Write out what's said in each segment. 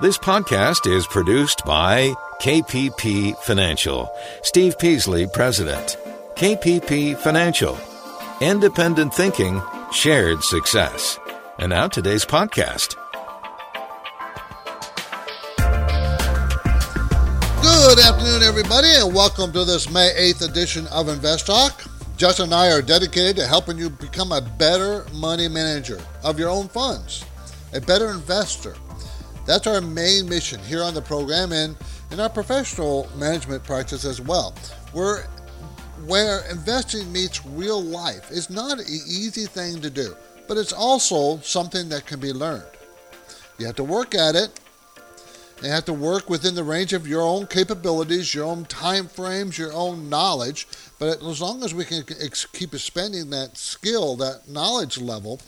This podcast is produced by KPP Financial. Steve Peasley, President. KPP Financial. Independent thinking, shared success. And now today's podcast. Good afternoon, everybody, and welcome to this May 8th edition of Invest Talk. Justin and I are dedicated to helping you become a better money manager of your own funds, a better investor. That's our main mission here on the program and in our professional management practice as well. We're where investing meets real life. It's not an easy thing to do, but it's also something that can be learned. You have to work at it. You have to work within the range of your own capabilities, your own time frames, your own knowledge. But as long as we can keep expanding that skill, that knowledge level,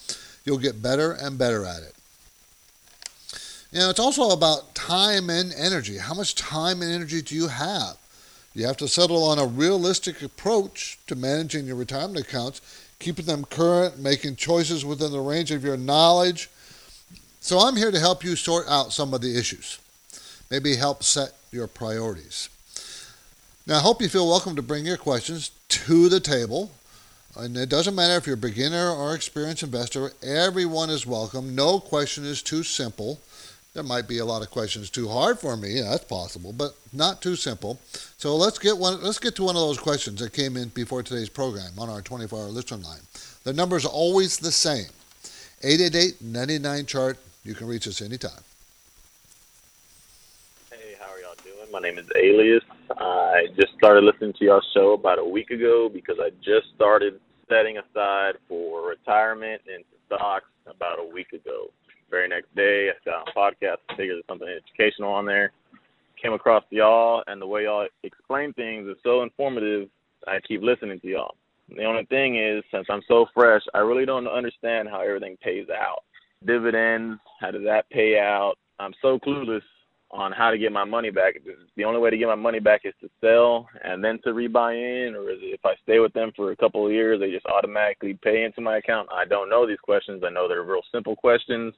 you'll get better and better at it. You know, it's also about time and energy. How much time and energy do you have? You have to settle on a realistic approach to managing your retirement accounts, keeping them current, making choices within the range of your knowledge. So I'm here to help you sort out some of the issues. Maybe help set your priorities. Now, I hope you feel welcome to bring your questions to the table. And it doesn't matter if you're a beginner or experienced investor, everyone is welcome. No question is too simple. There might be a lot of questions too hard for me. That's possible, but not too simple. So let's get one. Let's get to one of those questions that came in before today's program on our 24-hour listener line. The number is always the same: 888-99 chart. You can reach us anytime. Hey, how are y'all doing? My name is Elias. I just started listening to y'all show about a week ago because I just started setting aside for retirement and stocks about a week ago very next day, I got on podcast, figured there's something educational on there. Came across y'all, and the way y'all explain things is so informative. I keep listening to y'all. The only thing is, since I'm so fresh, I really don't understand how everything pays out. Dividends, how does that pay out? I'm so clueless on how to get my money back. The only way to get my money back is to sell and then to rebuy in, or is it if I stay with them for a couple of years, they just automatically pay into my account? I don't know these questions. I know they're real simple questions.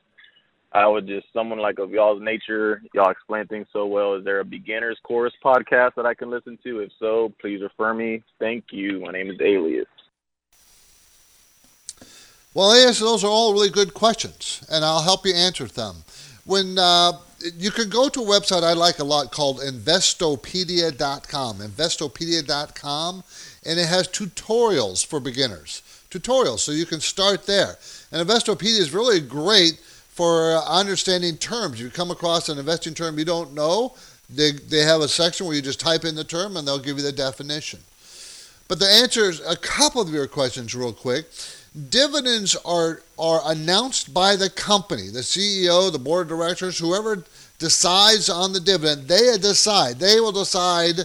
I would just someone like of y'all's nature, y'all explain things so well. Is there a beginners course podcast that I can listen to? If so, please refer me. Thank you. My name is Elias. Well, Elias, those are all really good questions, and I'll help you answer them. When uh, you can go to a website I like a lot called Investopedia.com, Investopedia.com, and it has tutorials for beginners. Tutorials, so you can start there. And Investopedia is really great for uh, understanding terms. You come across an investing term you don't know, they, they have a section where you just type in the term and they'll give you the definition. But the answers a couple of your questions real quick. Dividends are are announced by the company, the CEO, the board of directors, whoever decides on the dividend, they decide. They will decide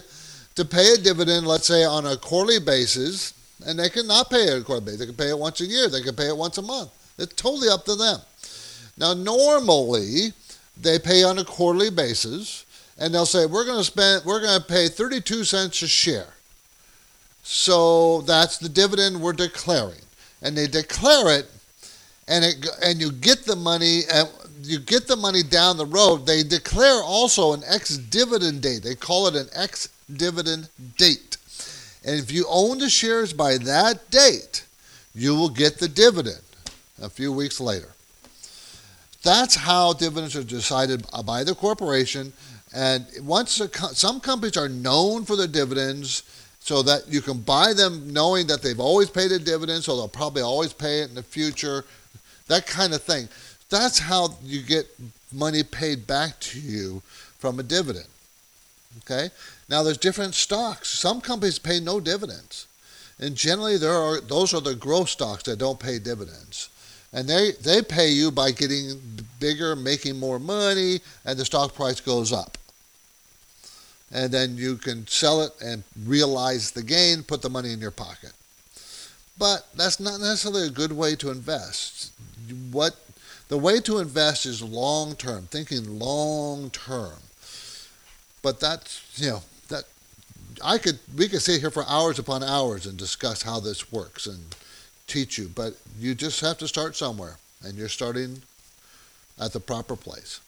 to pay a dividend, let's say on a quarterly basis, and they can not pay it a quarterly basis. They can pay it once a year, they can pay it once a month. It's totally up to them. Now, normally they pay on a quarterly basis, and they'll say we're going to spend, we're going to pay 32 cents a share. So that's the dividend we're declaring, and they declare it, and it, and you get the money, and you get the money down the road. They declare also an ex-dividend date. They call it an ex-dividend date, and if you own the shares by that date, you will get the dividend a few weeks later. That's how dividends are decided by the corporation. And once a, some companies are known for their dividends, so that you can buy them knowing that they've always paid a dividend, so they'll probably always pay it in the future, that kind of thing. That's how you get money paid back to you from a dividend. Okay? Now there's different stocks. Some companies pay no dividends. And generally there are those are the growth stocks that don't pay dividends and they they pay you by getting bigger, making more money, and the stock price goes up. And then you can sell it and realize the gain, put the money in your pocket. But that's not necessarily a good way to invest. What the way to invest is long term, thinking long term. But that's you know that I could we could sit here for hours upon hours and discuss how this works and teach you, but you just have to start somewhere, and you're starting at the proper place.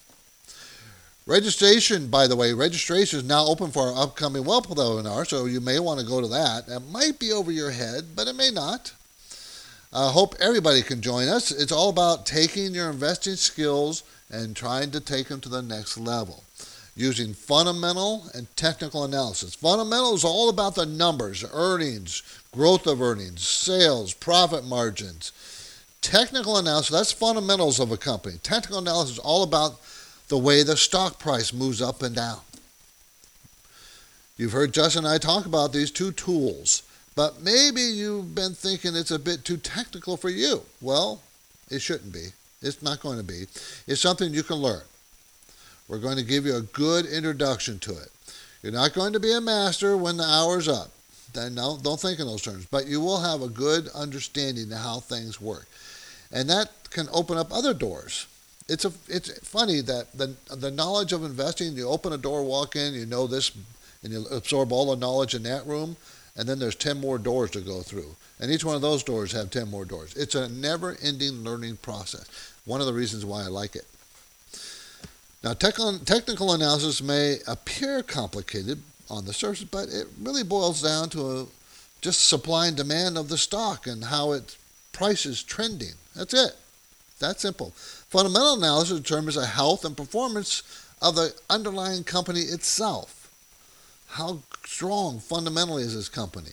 Registration, by the way, registration is now open for our upcoming wealth webinar, so you may want to go to that. It might be over your head, but it may not. I hope everybody can join us. It's all about taking your investing skills and trying to take them to the next level using fundamental and technical analysis. Fundamental is all about the numbers, earnings, growth of earnings, sales, profit margins. Technical analysis, that's fundamentals of a company. Technical analysis is all about the way the stock price moves up and down. You've heard Justin and I talk about these two tools, but maybe you've been thinking it's a bit too technical for you. Well, it shouldn't be. It's not going to be. It's something you can learn. We're going to give you a good introduction to it. You're not going to be a master when the hour's up. No, don't think in those terms. But you will have a good understanding of how things work. And that can open up other doors it's a it's funny that the the knowledge of investing. You open a door, walk in, you know this, and you absorb all the knowledge in that room, and then there's ten more doors to go through, and each one of those doors have ten more doors. It's a never-ending learning process. One of the reasons why I like it. Now, technical analysis may appear complicated on the surface, but it really boils down to a, just supply and demand of the stock and how its price is trending. That's it. That simple. Fundamental analysis determines the health and performance of the underlying company itself. How strong fundamentally is this company?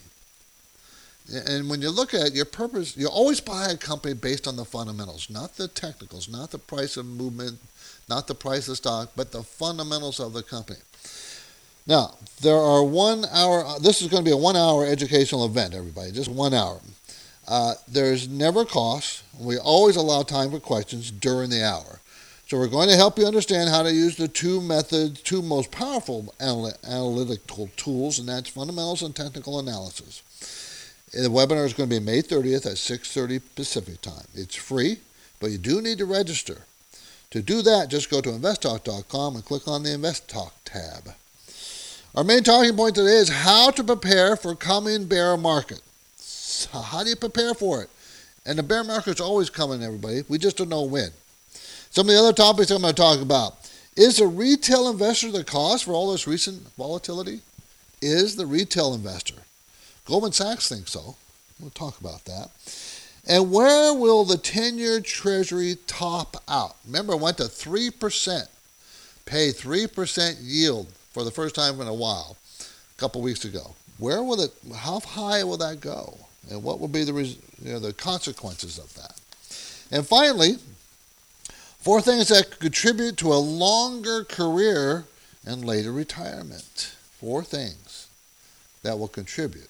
And when you look at it, your purpose, you always buy a company based on the fundamentals, not the technicals, not the price of movement, not the price of stock, but the fundamentals of the company. Now, there are one hour, this is going to be a one hour educational event, everybody, just one hour. Uh, there's never cost. We always allow time for questions during the hour. So we're going to help you understand how to use the two methods, two most powerful analytical tools, and that's fundamentals and technical analysis. The webinar is going to be May 30th at 6:30 Pacific time. It's free, but you do need to register. To do that, just go to investtalk.com and click on the Invest Talk tab. Our main talking point today is how to prepare for coming bear market. How do you prepare for it? And the bear market's always coming, everybody. We just don't know when. Some of the other topics I'm going to talk about. Is the retail investor the cause for all this recent volatility? Is the retail investor? Goldman Sachs thinks so. We'll talk about that. And where will the 10 year Treasury top out? Remember, it went to 3%. Pay 3% yield for the first time in a while, a couple weeks ago. Where will it, how high will that go? and what will be the, you know, the consequences of that. And finally, four things that contribute to a longer career and later retirement. Four things that will contribute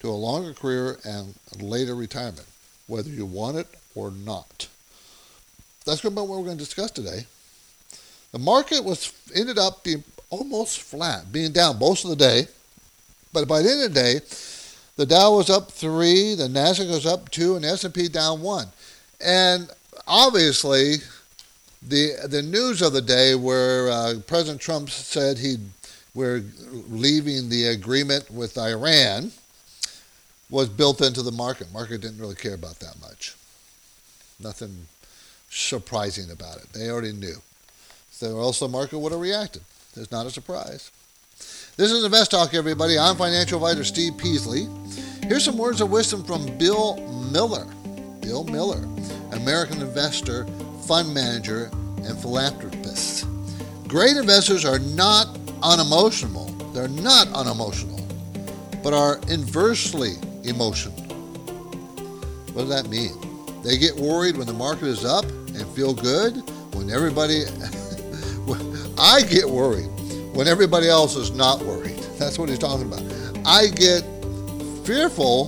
to a longer career and later retirement, whether you want it or not. That's going to be what we're going to discuss today. The market was ended up being almost flat, being down most of the day, but by the end of the day, the Dow was up three, the Nasdaq was up two, and S&P down one. And obviously, the the news of the day where uh, President Trump said he we're leaving the agreement with Iran was built into the market. Market didn't really care about that much. Nothing surprising about it. They already knew. So else the market would have reacted. It's not a surprise. This is Invest Talk, everybody. I'm financial advisor Steve Peasley. Here's some words of wisdom from Bill Miller. Bill Miller, American investor, fund manager, and philanthropist. Great investors are not unemotional. They're not unemotional, but are inversely emotional. What does that mean? They get worried when the market is up and feel good when everybody. I get worried when everybody else is not worried. That's what he's talking about. I get fearful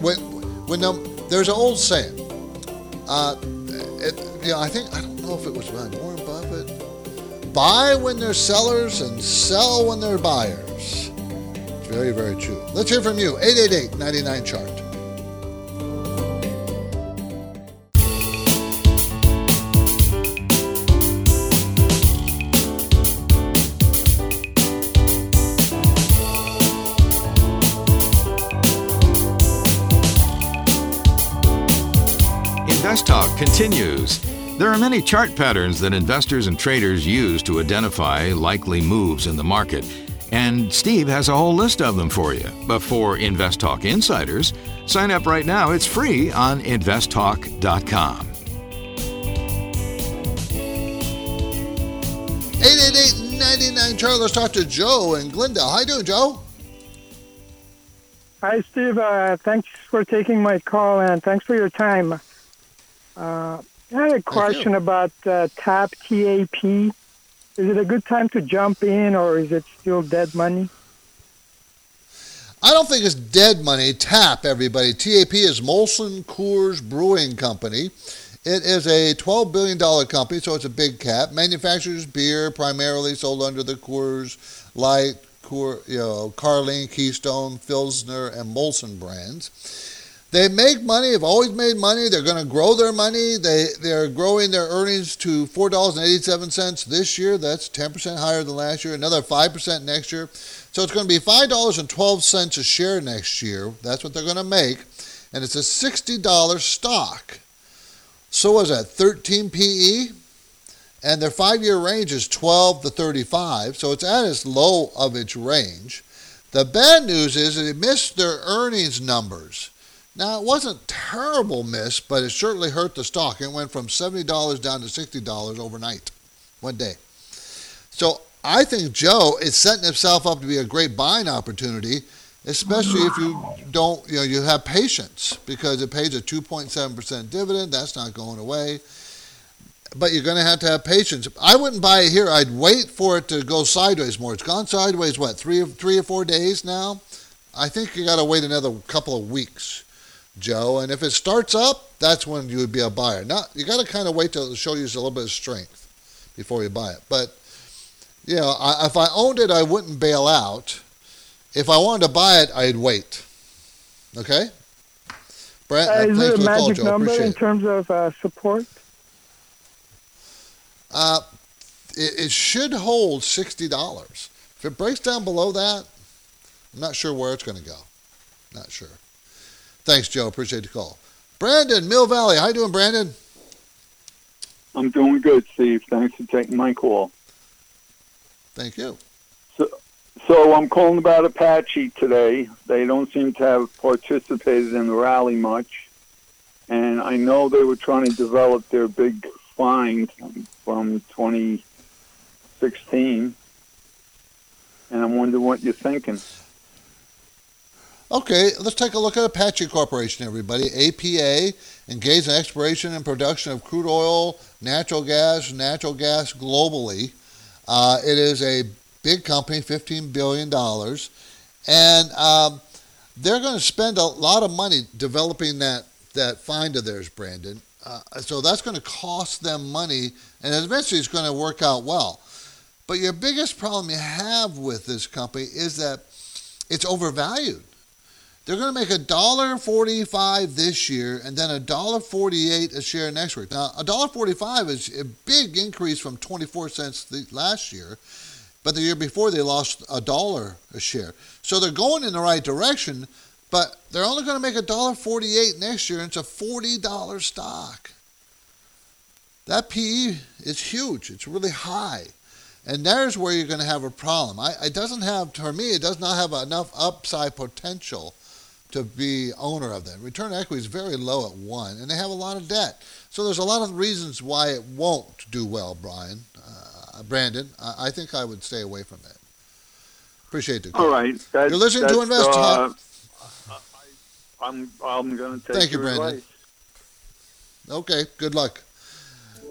when when the, there's an old saying. Uh, it, you know, I think I don't know if it was Warren Buffett. Buy when they're sellers and sell when they're buyers. Very, very true. Let's hear from you. 888 99 chart. Invest Talk continues. There are many chart patterns that investors and traders use to identify likely moves in the market, and Steve has a whole list of them for you. But for Invest Talk insiders, sign up right now. It's free on investtalk.com. 888-99 Charlie. Let's talk to Joe in Glendale. How you doing, Joe? Hi, Steve. Uh, thanks for taking my call and thanks for your time. Uh, I had a question about uh, TAP, TAP. Is it a good time to jump in or is it still dead money? I don't think it's dead money. TAP, everybody. TAP is Molson Coors Brewing Company. It is a $12 billion company, so it's a big cap. Manufactures beer primarily sold under the Coors Light, Coor, you know, Carling, Keystone, Pilsner, and Molson brands. They make money, have always made money. They're going to grow their money. They, they're growing their earnings to $4.87 this year. That's 10% higher than last year. Another 5% next year. So it's going to be $5.12 a share next year. That's what they're going to make. And it's a $60 stock. So was that 13 PE? And their five year range is 12 to 35, so it's at its low of its range. The bad news is it missed their earnings numbers. Now, it wasn't terrible miss, but it certainly hurt the stock. It went from $70 down to $60 overnight, one day. So I think Joe is setting himself up to be a great buying opportunity, especially if you don't, you know, you have patience because it pays a 2.7% dividend. That's not going away. But you're going to have to have patience. I wouldn't buy it here. I'd wait for it to go sideways more. It's gone sideways, what, three, three or four days now? I think you got to wait another couple of weeks, Joe. And if it starts up, that's when you would be a buyer. Not you got to kind of wait till it show you a little bit of strength before you buy it. But you know, I, if I owned it, I wouldn't bail out. If I wanted to buy it, I'd wait. Okay. Brent, uh, is it a magic call, number in terms of uh, support? Uh, it, it should hold sixty dollars. If it breaks down below that, I'm not sure where it's going to go. Not sure. Thanks, Joe. Appreciate the call. Brandon, Mill Valley. How you doing, Brandon? I'm doing good, Steve. Thanks for taking my call. Thank you. So, so I'm calling about Apache today. They don't seem to have participated in the rally much, and I know they were trying to develop their big find from 2016, and I'm wondering what you're thinking. Okay, let's take a look at Apache Corporation, everybody. APA, engaged in exploration and production of crude oil, natural gas, natural gas globally. Uh, it is a big company, $15 billion, and um, they're going to spend a lot of money developing that, that find of theirs, Brandon. Uh, so that's going to cost them money, and eventually it's going to work out well. But your biggest problem you have with this company is that it's overvalued. They're going to make a dollar forty-five this year, and then a dollar forty-eight a share next week. Now, a dollar forty-five is a big increase from twenty-four cents last year, but the year before they lost a dollar a share. So they're going in the right direction, but they're only going to make a dollar forty-eight next year, and it's a forty-dollar stock. That PE is huge. It's really high, and there's where you're going to have a problem. I, it doesn't have, for me, it does not have enough upside potential to be owner of them. Return equity is very low at one, and they have a lot of debt. So there's a lot of reasons why it won't do well, Brian, uh, Brandon. I, I, think I would stay away from it. Appreciate the call. All right, you're listening to Invest Talk. Uh, I'm I'm going to take Thank you, Brandon. Advice. Okay, good luck.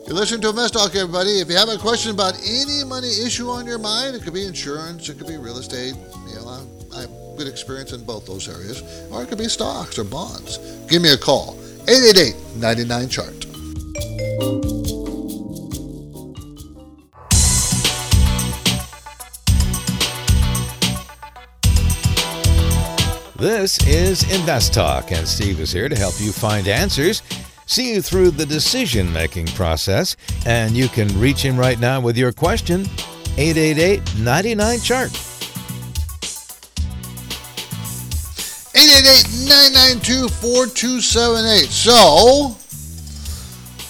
You listen to Invest Talk, everybody. If you have a question about any money issue on your mind, it could be insurance, it could be real estate. You know, I, I good experience in both those areas, or it could be stocks or bonds. Give me a call, 888 99 Chart. This is Invest Talk, and Steve is here to help you find answers, see you through the decision making process, and you can reach him right now with your question 888 99 Chart. 888 992 4278. So,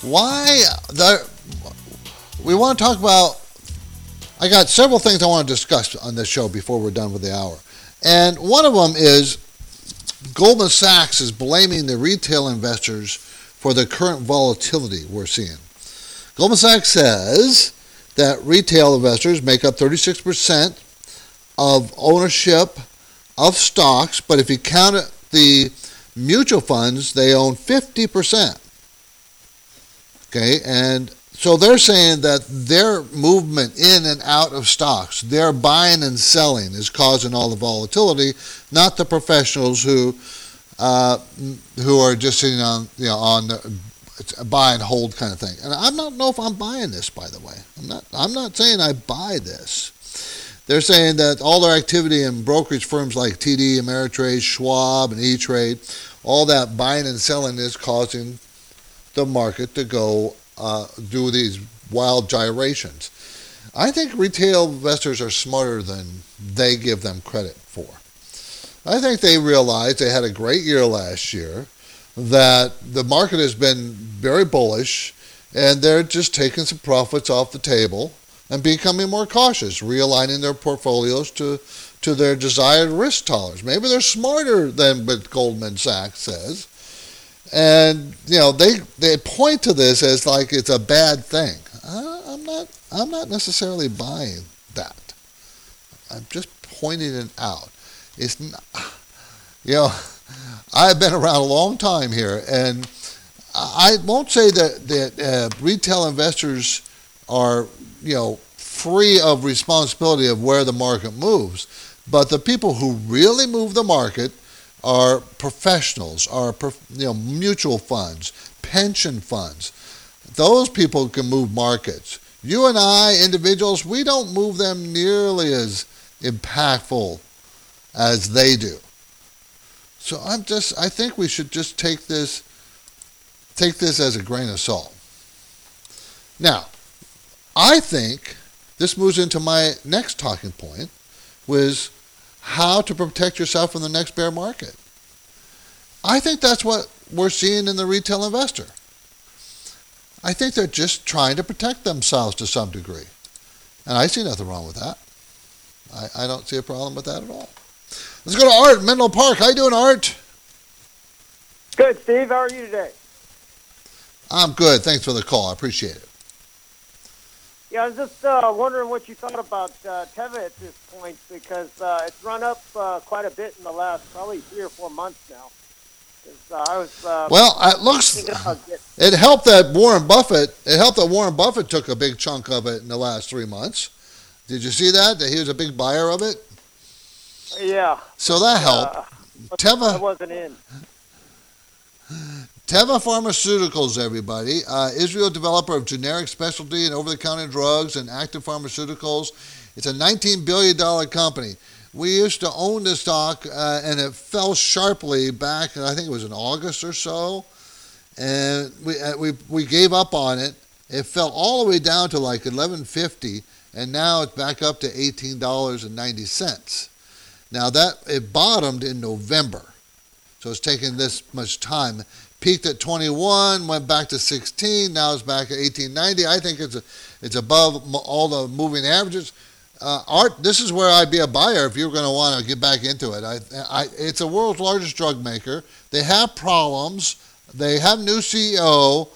why the we want to talk about I got several things I want to discuss on this show before we're done with the hour. And one of them is Goldman Sachs is blaming the retail investors for the current volatility we're seeing. Goldman Sachs says that retail investors make up 36% of ownership of stocks, but if you count the mutual funds, they own 50%. Okay, and so they're saying that their movement in and out of stocks, their buying and selling, is causing all the volatility, not the professionals who uh, who are just sitting on you know on the buy and hold kind of thing. And I don't know if I'm buying this, by the way. I'm not. I'm not saying I buy this. They're saying that all their activity in brokerage firms like TD, Ameritrade, Schwab, and E-Trade, all that buying and selling is causing the market to go uh, do these wild gyrations. I think retail investors are smarter than they give them credit for. I think they realized they had a great year last year, that the market has been very bullish, and they're just taking some profits off the table and becoming more cautious, realigning their portfolios to, to their desired risk tolerance. Maybe they're smarter than what Goldman Sachs says. And you know they they point to this as like it's a bad thing. I, I'm not I'm not necessarily buying that. I'm just pointing it out. It's not, you know I've been around a long time here, and I won't say that that uh, retail investors are you know, free of responsibility of where the market moves. But the people who really move the market are professionals, are you know, mutual funds, pension funds. Those people can move markets. You and I, individuals, we don't move them nearly as impactful as they do. So I'm just I think we should just take this take this as a grain of salt. Now, I think this moves into my next talking point, was how to protect yourself from the next bear market. I think that's what we're seeing in the retail investor. I think they're just trying to protect themselves to some degree. And I see nothing wrong with that. I, I don't see a problem with that at all. Let's go to Art, Menlo Park. How you doing, Art? Good, Steve. How are you today? I'm good. Thanks for the call. I appreciate it. Yeah, I was just uh, wondering what you thought about uh, Teva at this point because uh, it's run up uh, quite a bit in the last probably three or four months now. Uh, I was, uh, well, it looks it helped that Warren Buffett. It helped that Warren Buffett took a big chunk of it in the last three months. Did you see that? That he was a big buyer of it. Yeah. So that helped. Uh, Teva. I wasn't in. Teva Pharmaceuticals, everybody. Uh, Israel developer of generic specialty and over-the-counter drugs and active pharmaceuticals. It's a $19 billion company. We used to own the stock, uh, and it fell sharply back, I think it was in August or so. And we, uh, we, we gave up on it. It fell all the way down to like 11.50, and now it's back up to $18.90. Now that it bottomed in November, so it's taken this much time peaked at 21, went back to 16, now it's back at 1890. I think it's a, it's above all the moving averages. Uh, art, this is where I'd be a buyer if you're going to want to get back into it. I, I, it's a world's largest drug maker. They have problems. They have new CEO,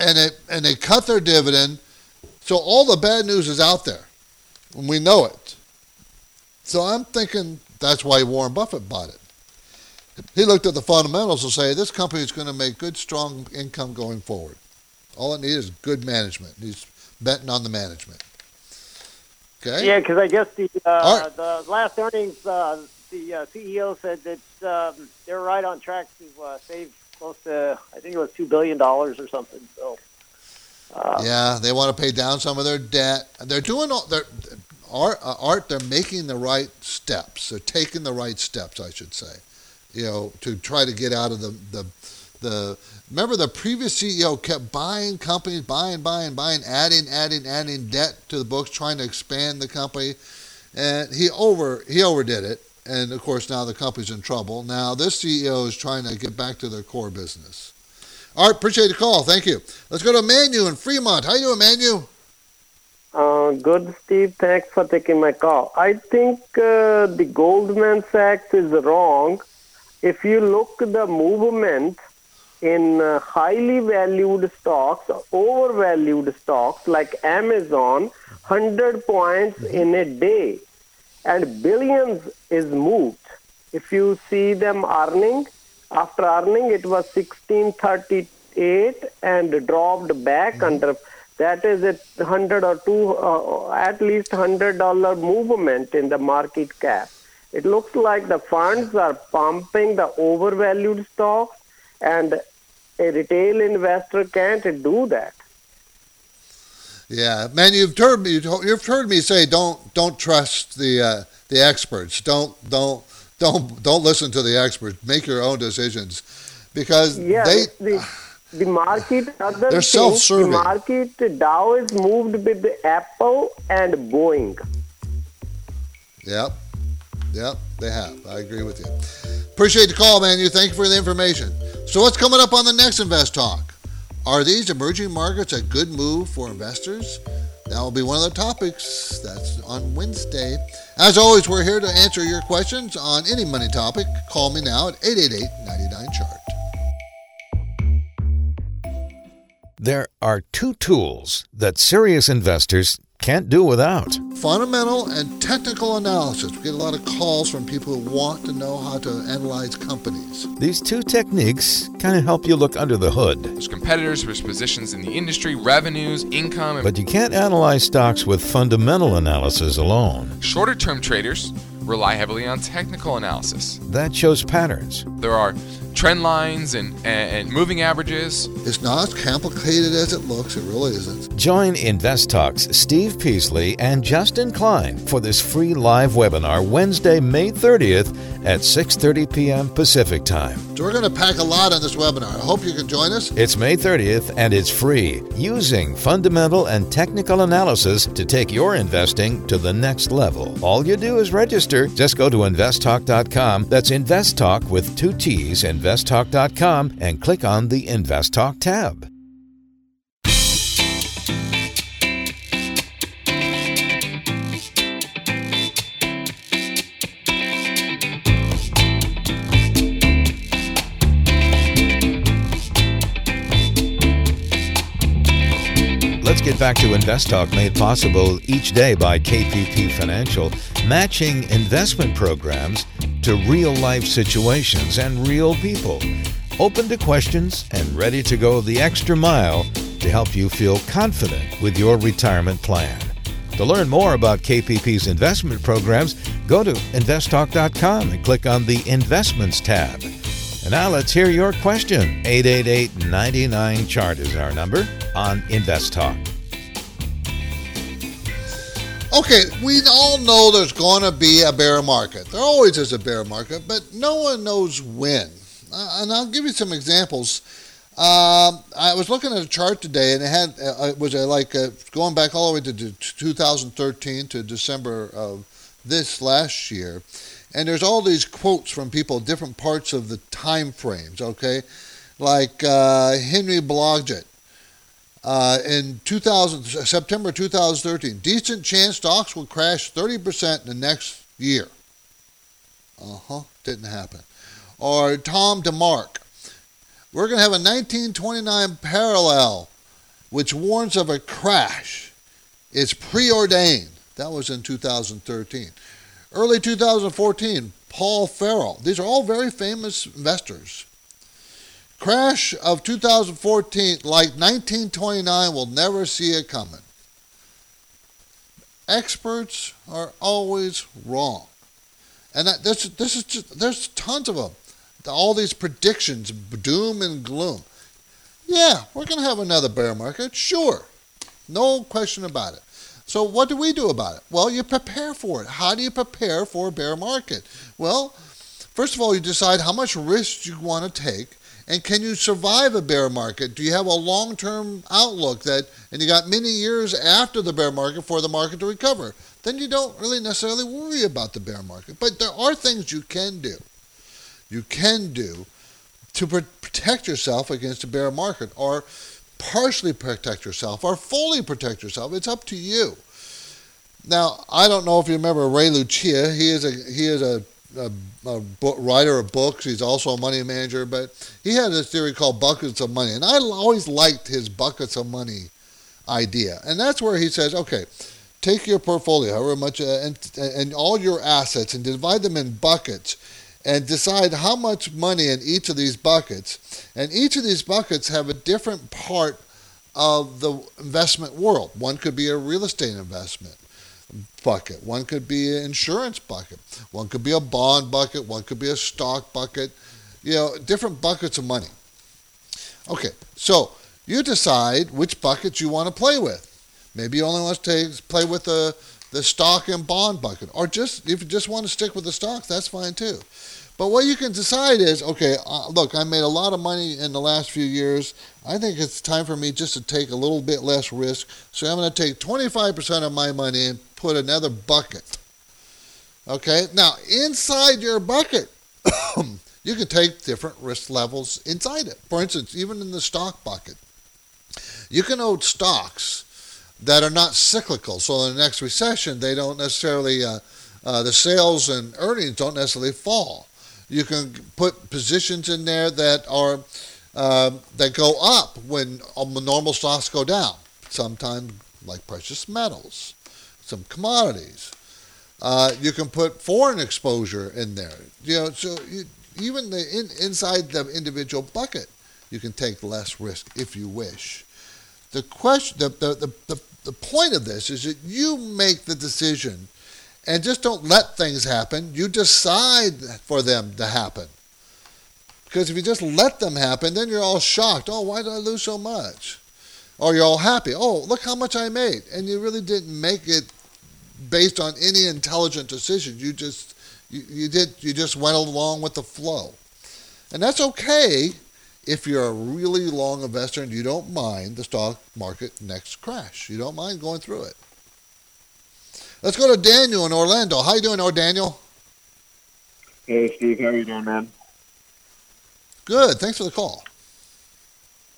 and it and they cut their dividend. So all the bad news is out there, and we know it. So I'm thinking that's why Warren Buffett bought it. He looked at the fundamentals and say this company is going to make good, strong income going forward. All it needs is good management. He's betting on the management. Okay. Yeah, because I guess the uh, right. the last earnings, uh, the uh, CEO said that um, they're right on track to uh, save close to I think it was two billion dollars or something. So. Uh, yeah, they want to pay down some of their debt. They're doing all. They're, art, uh, art. They're making the right steps. They're taking the right steps, I should say you know, to try to get out of the, the, the remember the previous CEO kept buying companies, buying, buying, buying, adding, adding, adding debt to the books, trying to expand the company, and he over he overdid it. And of course, now the company's in trouble. Now this CEO is trying to get back to their core business. All right, appreciate the call. Thank you. Let's go to Manu in Fremont. How are you doing, Manu? Uh, good, Steve. Thanks for taking my call. I think uh, the Goldman Sachs is wrong. If you look the movement in uh, highly valued stocks, overvalued stocks like Amazon, 100 points in a day, and billions is moved. If you see them earning, after earning, it was 1638 and dropped back under that is a hundred or two, uh, at least hundred dollar movement in the market cap. It looks like the funds are pumping the overvalued stocks, and a retail investor can't do that. Yeah, man, you've heard me. You've heard me say, don't don't trust the uh, the experts. Don't don't don't don't listen to the experts. Make your own decisions, because yeah, they. The, the market other They're self-serving. The market Dow is moved with Apple and Boeing. Yep, yep, they have. I agree with you. Appreciate the call, man. You thank you for the information. So, what's coming up on the next Invest Talk? Are these emerging markets a good move for investors? That will be one of the topics. That's on Wednesday. As always, we're here to answer your questions on any money topic. Call me now at 888 99 Chart. There are two tools that serious investors can't do without. Fundamental and technical analysis. We get a lot of calls from people who want to know how to analyze companies. These two techniques kind of help you look under the hood. There's competitors, there's positions in the industry, revenues, income, and But you can't analyze stocks with fundamental analysis alone. shorter term traders rely heavily on technical analysis. That shows patterns. There are trend lines and, and, and moving averages. It's not as complicated as it looks. It really isn't. Join Invest Talks Steve Peasley and Justin Klein for this free live webinar Wednesday, May 30th at 6:30 p.m. Pacific Time. So we're going to pack a lot on this webinar. I hope you can join us. It's May 30th and it's free, using fundamental and technical analysis to take your investing to the next level. All you do is register. Just go to investtalk.com. That's investtalk with two T's, investtalk.com, and click on the Invest Talk tab. Let's get back to Invest Talk, made possible each day by KPP Financial, matching investment programs to real life situations and real people. Open to questions and ready to go the extra mile to help you feel confident with your retirement plan. To learn more about KPP's investment programs, go to investtalk.com and click on the Investments tab. And now let's hear your question. 888 99 Chart is our number on Invest Talk. Okay, we all know there's going to be a bear market. There always is a bear market, but no one knows when. Uh, and I'll give you some examples. Um, I was looking at a chart today, and it had uh, it was uh, like uh, going back all the way to d- 2013 to December of this last year, and there's all these quotes from people, different parts of the time frames. Okay, like uh, Henry Blodget uh, in 2000, September 2013, decent chance stocks will crash 30% in the next year. Uh huh, didn't happen. Or Tom DeMark, we're going to have a 1929 parallel which warns of a crash. It's preordained. That was in 2013. Early 2014, Paul Farrell. These are all very famous investors. Crash of 2014, like 1929, will never see it coming. Experts are always wrong. And that, this, this is just, there's tons of them. All these predictions, doom and gloom. Yeah, we're going to have another bear market, sure. No question about it. So, what do we do about it? Well, you prepare for it. How do you prepare for a bear market? Well, first of all, you decide how much risk you want to take and can you survive a bear market? Do you have a long term outlook that, and you got many years after the bear market for the market to recover? Then you don't really necessarily worry about the bear market. But there are things you can do. You can do to pr- protect yourself against a bear market or partially protect yourself or fully protect yourself. It's up to you. Now, I don't know if you remember Ray Lucia. He is a he is a, a, a book, writer of books. He's also a money manager, but he had this theory called buckets of money, and I always liked his buckets of money idea. And that's where he says, okay, take your portfolio, however much, uh, and, and all your assets, and divide them in buckets, and decide how much money in each of these buckets. And each of these buckets have a different part of the investment world. One could be a real estate investment bucket. One could be an insurance bucket. One could be a bond bucket. One could be a stock bucket. You know, different buckets of money. Okay, so you decide which buckets you want to play with. Maybe you only want to take, play with the, the stock and bond bucket, or just if you just want to stick with the stocks, that's fine too. But what you can decide is, okay, uh, look, I made a lot of money in the last few years. I think it's time for me just to take a little bit less risk. So I'm going to take 25% of my money and put another bucket. Okay, now inside your bucket, you can take different risk levels inside it. For instance, even in the stock bucket, you can own stocks that are not cyclical. So in the next recession, they don't necessarily, uh, uh, the sales and earnings don't necessarily fall. You can put positions in there that are uh, that go up when normal stocks go down. Sometimes, like precious metals, some commodities. Uh, you can put foreign exposure in there. You know, so you, even the in, inside the individual bucket, you can take less risk if you wish. The question, the, the, the, the point of this is that you make the decision and just don't let things happen. You decide for them to happen. Because if you just let them happen, then you're all shocked. Oh, why did I lose so much? Or you're all happy. Oh, look how much I made. And you really didn't make it based on any intelligent decision. You just you, you did you just went along with the flow. And that's okay if you're a really long investor and you don't mind the stock market next crash. You don't mind going through it. Let's go to Daniel in Orlando. How you doing, or Daniel? Hey, Steve. How are you doing, man? Good. Thanks for the call.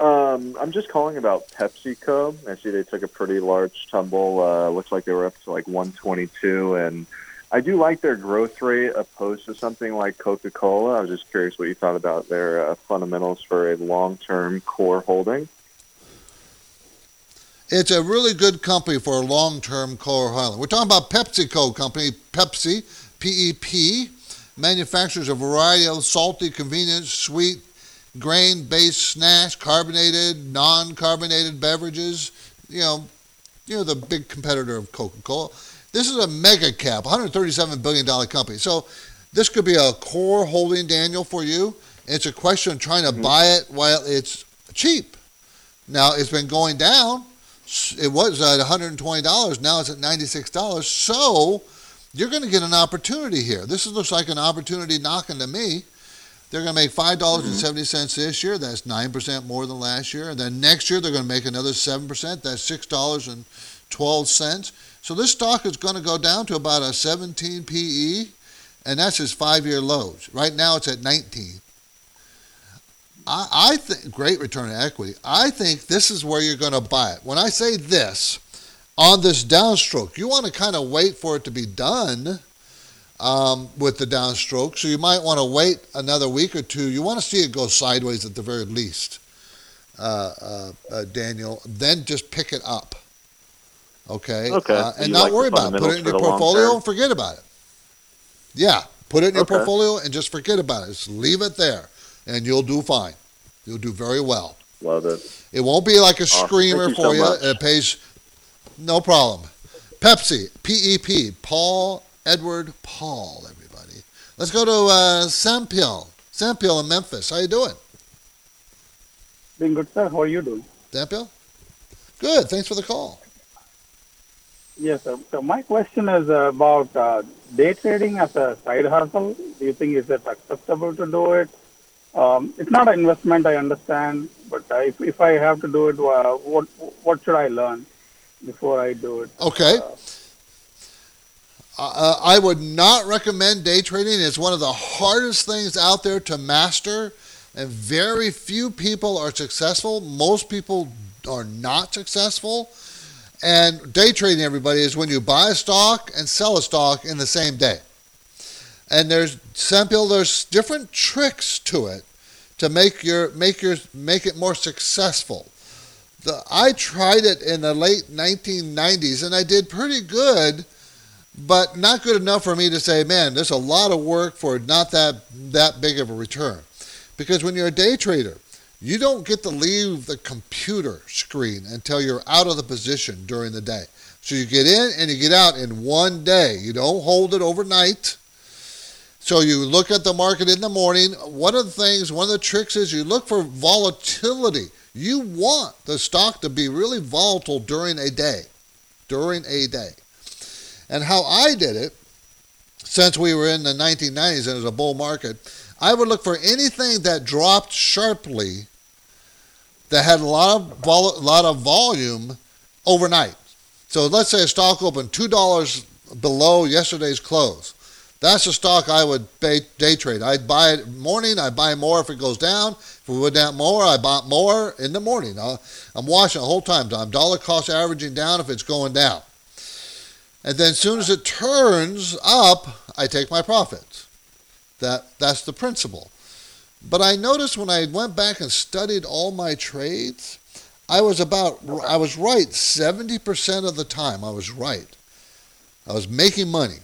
Um, I'm just calling about PepsiCo. I see they took a pretty large tumble. Uh, looks like they were up to like 122, and I do like their growth rate opposed to something like Coca-Cola. I was just curious what you thought about their uh, fundamentals for a long-term core holding. It's a really good company for a long-term core holding. We're talking about PepsiCo company, Pepsi, P-E-P, manufactures a variety of salty, convenient, sweet, grain-based snacks, carbonated, non-carbonated beverages. You know, you know the big competitor of Coca-Cola. This is a mega cap, 137 billion dollar company. So this could be a core holding, Daniel, for you. It's a question of trying to mm-hmm. buy it while it's cheap. Now it's been going down. It was at $120. Now it's at $96. So you're going to get an opportunity here. This looks like an opportunity knocking to me. They're going to make five dollars and mm-hmm. seventy cents this year. That's nine percent more than last year. And then next year they're going to make another seven percent. That's six dollars and twelve cents. So this stock is going to go down to about a 17 PE, and that's his five-year lows. Right now it's at 19. I, I think great return on equity. I think this is where you're going to buy it. When I say this, on this downstroke, you want to kind of wait for it to be done um, with the downstroke. So you might want to wait another week or two. You want to see it go sideways at the very least, uh, uh, uh, Daniel. Then just pick it up. Okay. Okay. Uh, and not like worry about it. Put it in your portfolio and forget about it. Yeah. Put it in your okay. portfolio and just forget about it. Just leave it there, and you'll do fine. You'll do very well. Love it. It won't be like a screamer you for so you. Much. It pays no problem. Pepsi, P-E-P, Paul Edward Paul, everybody. Let's go to uh, Sampil. Sampil in Memphis. How you doing? Doing good, sir. How are you doing? Sampil? Good. Thanks for the call. Yes, sir. So my question is about uh, day trading as a side hustle. Do you think is it acceptable to do it? Um, it's not an investment, I understand, but uh, if, if I have to do it, uh, what what should I learn before I do it? Okay. Uh, uh, I would not recommend day trading. It's one of the hardest things out there to master. and very few people are successful. Most people are not successful. And day trading, everybody, is when you buy a stock and sell a stock in the same day. And there's simple, there's different tricks to it to make your make your make it more successful. The, I tried it in the late 1990s and I did pretty good, but not good enough for me to say, man, there's a lot of work for not that that big of a return. Because when you're a day trader, you don't get to leave the computer screen until you're out of the position during the day. So you get in and you get out in one day. You don't hold it overnight. So you look at the market in the morning. One of the things, one of the tricks is you look for volatility. You want the stock to be really volatile during a day. During a day. And how I did it, since we were in the 1990s and it was a bull market, I would look for anything that dropped sharply that had a lot of vol- lot of volume overnight. So let's say a stock opened two dollars below yesterday's close. That's a stock I would day trade. I'd buy it morning. I buy more if it goes down. If it went down more, I bought more in the morning. I'm watching the whole time. I'm dollar cost averaging down if it's going down. And then as soon as it turns up, I take my profits. That that's the principle. But I noticed when I went back and studied all my trades, I was about I was right 70% of the time. I was right. I was making money.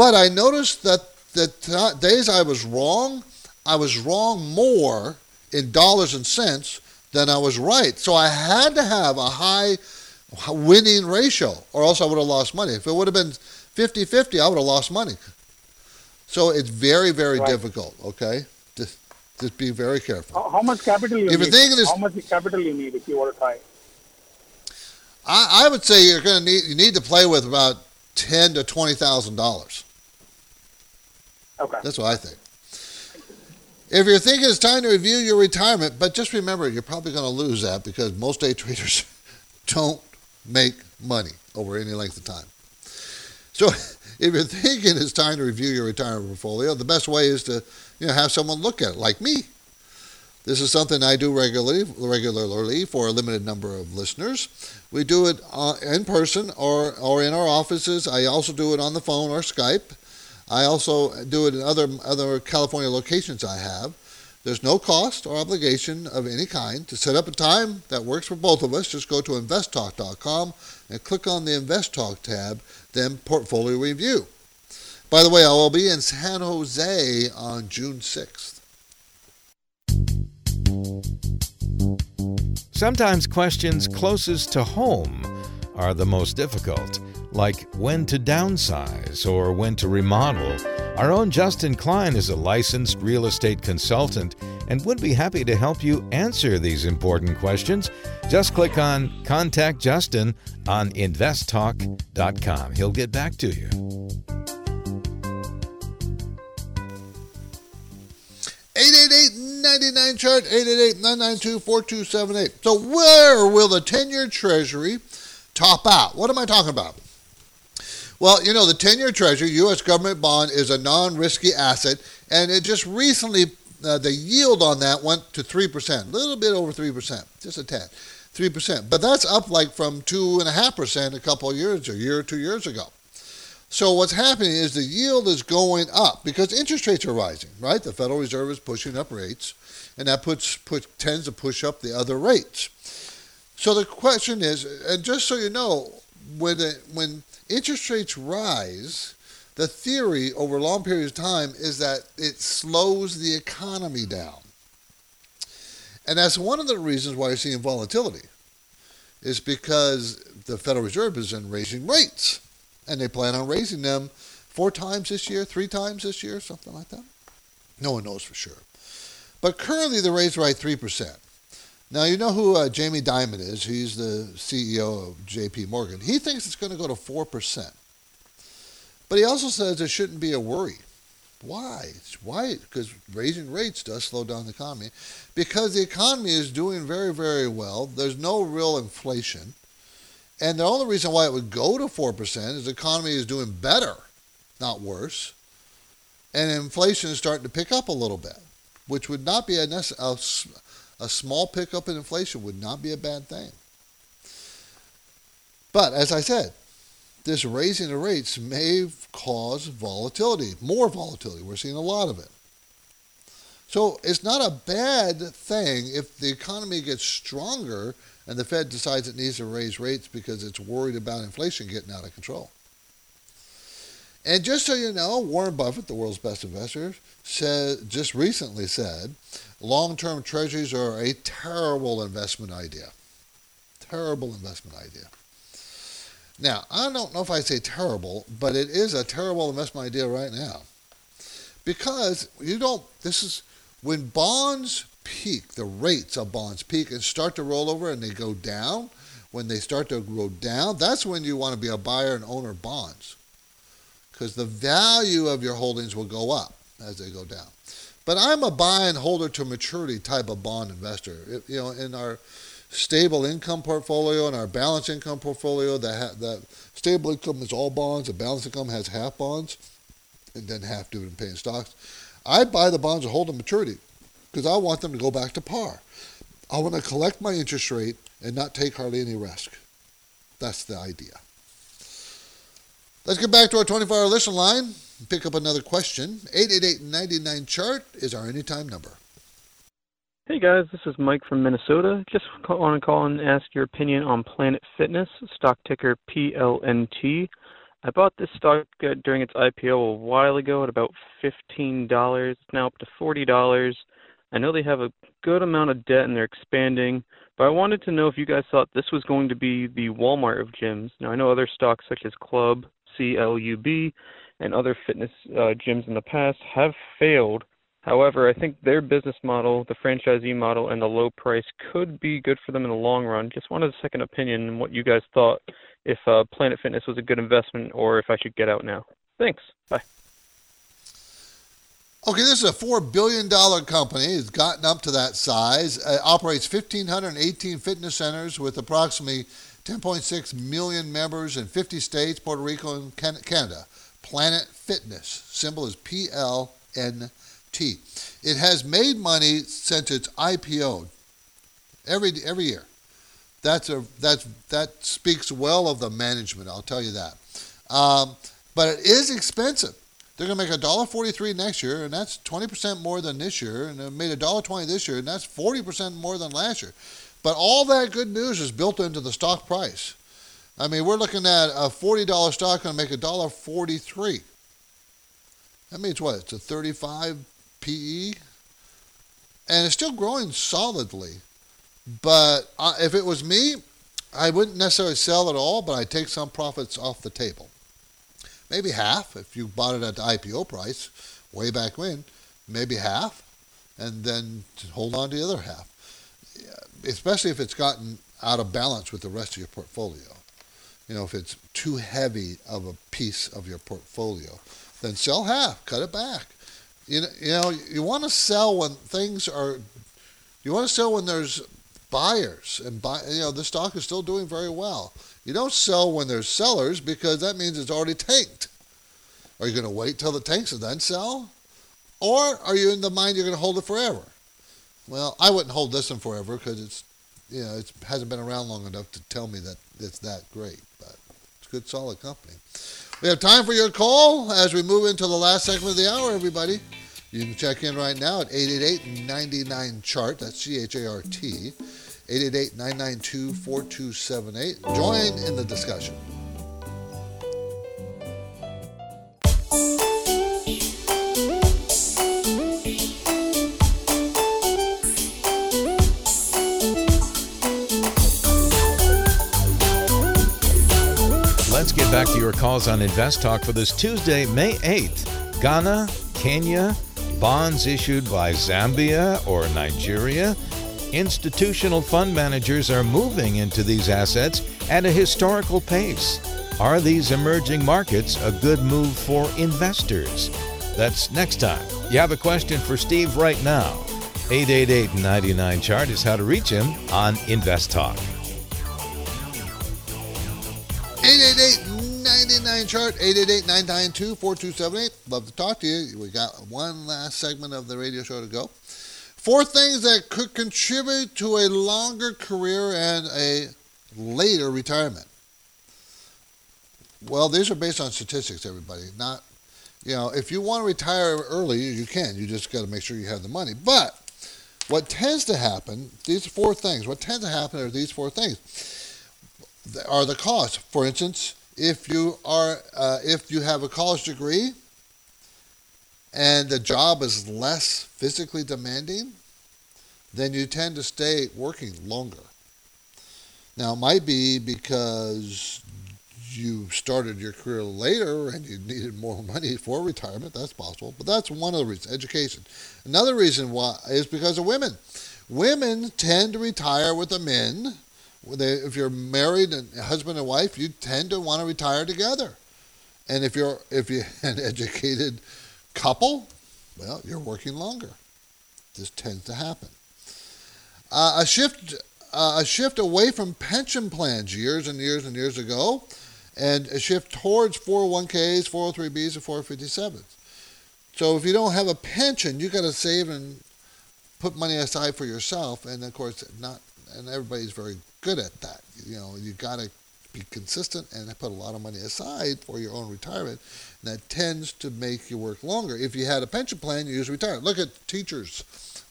But I noticed that the t- days I was wrong, I was wrong more in dollars and cents than I was right. So I had to have a high winning ratio or else I would have lost money. If it would have been 50-50, I would have lost money so it's very, very right. difficult. Okay, just just be very careful. How, how much capital you if need? This, how much capital you need if you want to try? I, I would say you're going to need you need to play with about ten to twenty thousand dollars. Okay, that's what I think. If you're thinking it's time to review your retirement, but just remember you're probably going to lose that because most day traders don't make money over any length of time. So if you're thinking it's time to review your retirement portfolio, the best way is to you know, have someone look at it, like me. This is something I do regularly, regularly for a limited number of listeners. We do it uh, in person or, or in our offices. I also do it on the phone or Skype. I also do it in other other California locations I have. There's no cost or obligation of any kind. To set up a time that works for both of us, just go to investtalk.com and click on the Invest Talk tab, then Portfolio Review. By the way, I will be in San Jose on June 6th. Sometimes questions closest to home are the most difficult, like when to downsize or when to remodel our own Justin Klein is a licensed real estate consultant and would be happy to help you answer these important questions. Just click on Contact Justin on investtalk.com. He'll get back to you. Eight eight eight ninety nine chart eight eight eight nine nine two four two seven eight. So where will the ten year Treasury top out? What am I talking about? Well, you know, the 10 year Treasury, U.S. government bond, is a non risky asset, and it just recently, uh, the yield on that went to 3%, a little bit over 3%, just a tad, 3%. But that's up like from 2.5% a couple of years, a year or two years ago. So what's happening is the yield is going up because interest rates are rising, right? The Federal Reserve is pushing up rates, and that puts, puts tends to push up the other rates. So the question is, and just so you know, when when interest rates rise, the theory over long periods of time is that it slows the economy down. And that's one of the reasons why you're seeing volatility, is because the Federal Reserve is in raising rates. And they plan on raising them four times this year, three times this year, something like that. No one knows for sure. But currently the rate's are at 3%. Now, you know who uh, Jamie Dimon is. He's the CEO of JP Morgan. He thinks it's going to go to 4%. But he also says it shouldn't be a worry. Why? Why? Because raising rates does slow down the economy. Because the economy is doing very, very well. There's no real inflation. And the only reason why it would go to 4% is the economy is doing better, not worse. And inflation is starting to pick up a little bit. which would not be a, a, a small pickup in inflation would not be a bad thing. But as I said, this raising of rates may cause volatility, more volatility. We're seeing a lot of it. So it's not a bad thing if the economy gets stronger and the Fed decides it needs to raise rates because it's worried about inflation getting out of control. And just so you know, Warren Buffett, the world's best investor, said, just recently said, long-term treasuries are a terrible investment idea. Terrible investment idea. Now, I don't know if I say terrible, but it is a terrible investment idea right now. Because you don't, this is, when bonds peak, the rates of bonds peak and start to roll over and they go down, when they start to go down, that's when you want to be a buyer and owner of bonds. Because the value of your holdings will go up as they go down. But I'm a buy and holder to maturity type of bond investor. It, you know, in our stable income portfolio and our balanced income portfolio, the, ha- the stable income is all bonds, the balanced income has half bonds, and then half dividend paying stocks. I buy the bonds and hold them maturity because I want them to go back to par. I want to collect my interest rate and not take hardly any risk. That's the idea. Let's get back to our 24 hour listen line and pick up another question. 888 99 chart is our anytime number. Hey guys, this is Mike from Minnesota. Just want to call and ask your opinion on Planet Fitness, stock ticker PLNT. I bought this stock uh, during its IPO a while ago at about $15. It's now up to $40. I know they have a good amount of debt and they're expanding, but I wanted to know if you guys thought this was going to be the Walmart of gyms. Now, I know other stocks such as Club, CLUB, and other fitness uh, gyms in the past have failed However, I think their business model, the franchisee model, and the low price could be good for them in the long run. Just wanted a second opinion on what you guys thought if uh, Planet Fitness was a good investment or if I should get out now. Thanks. Bye. Okay, this is a four billion dollar company. It's gotten up to that size. It operates 1,518 fitness centers with approximately 10.6 million members in 50 states, Puerto Rico, and Canada. Planet Fitness. Symbol is PLNT. It has made money since its IPO every every year. That's a that's that speaks well of the management. I'll tell you that. Um, but it is expensive. They're going to make a dollar forty-three next year, and that's twenty percent more than this year. And they made a dollar twenty this year, and that's forty percent more than last year. But all that good news is built into the stock price. I mean, we're looking at a forty dollar stock going to make a dollar forty-three. That means what? It's a thirty-five PE, and it's still growing solidly. But uh, if it was me, I wouldn't necessarily sell it all, but I'd take some profits off the table. Maybe half if you bought it at the IPO price way back when, maybe half, and then hold on to the other half. Especially if it's gotten out of balance with the rest of your portfolio. You know, if it's too heavy of a piece of your portfolio, then sell half, cut it back. You know, you know, you want to sell when things are. You want to sell when there's buyers and buy. You know, the stock is still doing very well. You don't sell when there's sellers because that means it's already tanked. Are you going to wait till the tanks and then sell, or are you in the mind you're going to hold it forever? Well, I wouldn't hold this one forever because it's, you know, it hasn't been around long enough to tell me that it's that great. But it's good, solid company. We have time for your call as we move into the last segment of the hour, everybody. You can check in right now at 888-99-CHART. That's C-H-A-R-T. 888-992-4278. Join in the discussion. Your calls on Invest Talk for this Tuesday, May 8th. Ghana, Kenya, bonds issued by Zambia or Nigeria. Institutional fund managers are moving into these assets at a historical pace. Are these emerging markets a good move for investors? That's next time. You have a question for Steve right now. 888 99 Chart is how to reach him on Invest Talk. Chart 888-992-4278. Love to talk to you. We got one last segment of the radio show to go. Four things that could contribute to a longer career and a later retirement. Well, these are based on statistics, everybody. Not, you know, if you want to retire early, you can. You just got to make sure you have the money. But what tends to happen, these four things, what tends to happen are these four things are the costs. For instance, if you are uh, if you have a college degree and the job is less physically demanding, then you tend to stay working longer. Now, it might be because you started your career later and you needed more money for retirement. That's possible, but that's one of the reasons. Education. Another reason why is because of women. Women tend to retire with the men. They, if you're married and husband and wife, you tend to want to retire together. And if you're if you're an educated couple, well, you're working longer. This tends to happen. Uh, a shift uh, a shift away from pension plans years and years and years ago, and a shift towards 401ks, 403bs, and 457s. So if you don't have a pension, you got to save and put money aside for yourself, and of course, not and everybody's very good at that. You know, you got to be consistent and put a lot of money aside for your own retirement. And that tends to make you work longer. If you had a pension plan, you usually retire. Look at teachers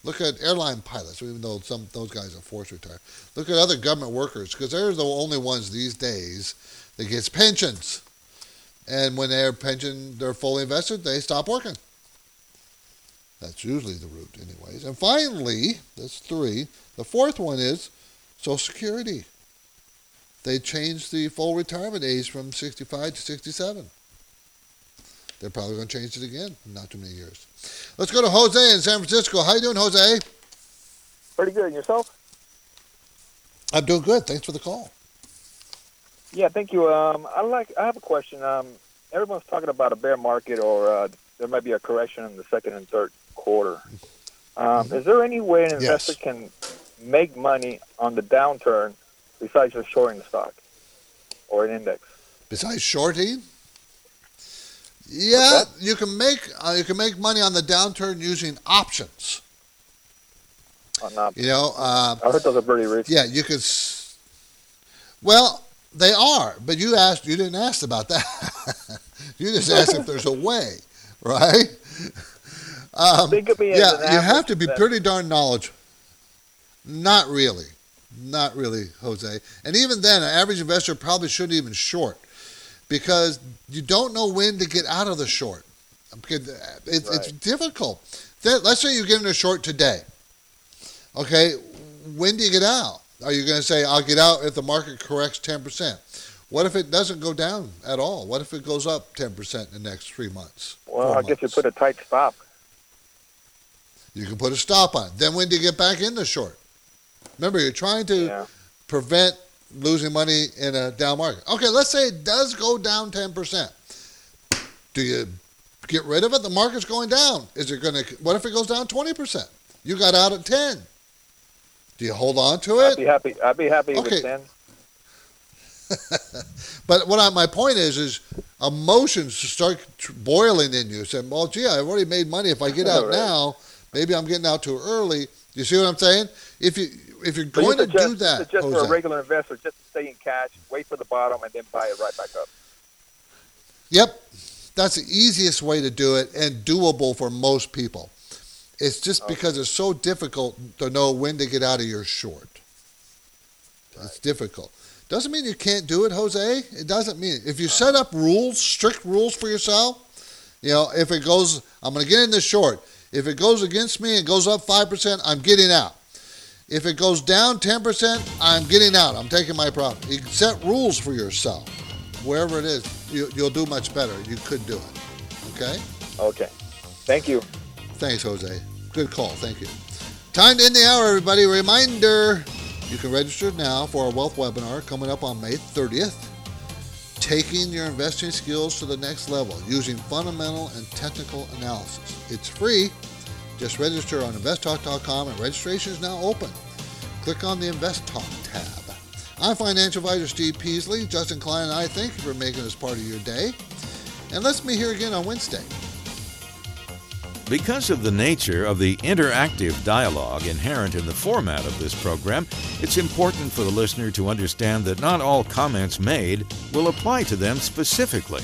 Look at airline pilots, even though some those guys are forced to retire. Look at other government workers, because they're the only ones these days that gets pensions. And when their pension they're fully invested, they stop working. That's usually the route, anyways. And finally, that's three. The fourth one is Social Security. They changed the full retirement age from 65 to 67. They're probably going to change it again in not too many years. Let's go to Jose in San Francisco. How you doing, Jose? Pretty good. Yourself? I'm doing good. Thanks for the call. Yeah, thank you. Um, I like. I have a question. Um, everyone's talking about a bear market, or uh, there might be a correction in the second and third quarter. Um, mm-hmm. Is there any way an investor yes. can make money on the downturn besides just shorting the stock or an index? Besides shorting? Yeah, you can make uh, you can make money on the downturn using options. You know, uh, I heard those are pretty rich. Yeah, you could. Well, they are, but you asked. You didn't ask about that. you just asked if there's a way, right? Um, Think of me yeah, you have to be pretty darn knowledgeable. Not really, not really, Jose. And even then, an average investor probably shouldn't even short because you don't know when to get out of the short. It's, right. it's difficult. Let's say you get in a short today. Okay, when do you get out? Are you going to say, I'll get out if the market corrects 10%? What if it doesn't go down at all? What if it goes up 10% in the next three months? Well, I guess you put a tight stop. You can put a stop on. Then when do you get back in the short? Remember, you're trying to yeah. prevent losing money in a down market. Okay, let's say it does go down 10%. Do you get rid of it? The market's going down. Is it going to, what if it goes down 20%? You got out at 10. Do you hold on to it? I'd be happy. I'd be happy okay. with 10. but what I, my point is, is emotions start boiling in you. Saying, "Well, gee, I've already made money. If I get out right. now, maybe I'm getting out too early." You see what I'm saying? If you if you're going to suggest, do that, just for a regular investor, just to stay in cash, wait for the bottom, and then buy it right back up. Yep, that's the easiest way to do it and doable for most people. It's just okay. because it's so difficult to know when to get out of your short. Right. It's difficult. Doesn't mean you can't do it, Jose. It doesn't mean it. If you uh-huh. set up rules, strict rules for yourself, you know, if it goes, I'm going to get in this short. If it goes against me and goes up 5%, I'm getting out. If it goes down 10%, I'm getting out. I'm taking my profit. You set rules for yourself. Wherever it is, you, will do much better. You could do it. Okay? Okay. Thank you. Thanks, Jose. Good call. Thank you. Time to end the hour, everybody. Reminder you can register now for our wealth webinar coming up on May 30th. Taking your investing skills to the next level using fundamental and technical analysis. It's free just register on investtalk.com and registration is now open. Click on the Invest Talk tab. I'm financial advisor Steve Peasley. Justin Klein and I thank you for making this part of your day. And let's meet here again on Wednesday. Because of the nature of the interactive dialogue inherent in the format of this program, it's important for the listener to understand that not all comments made will apply to them specifically.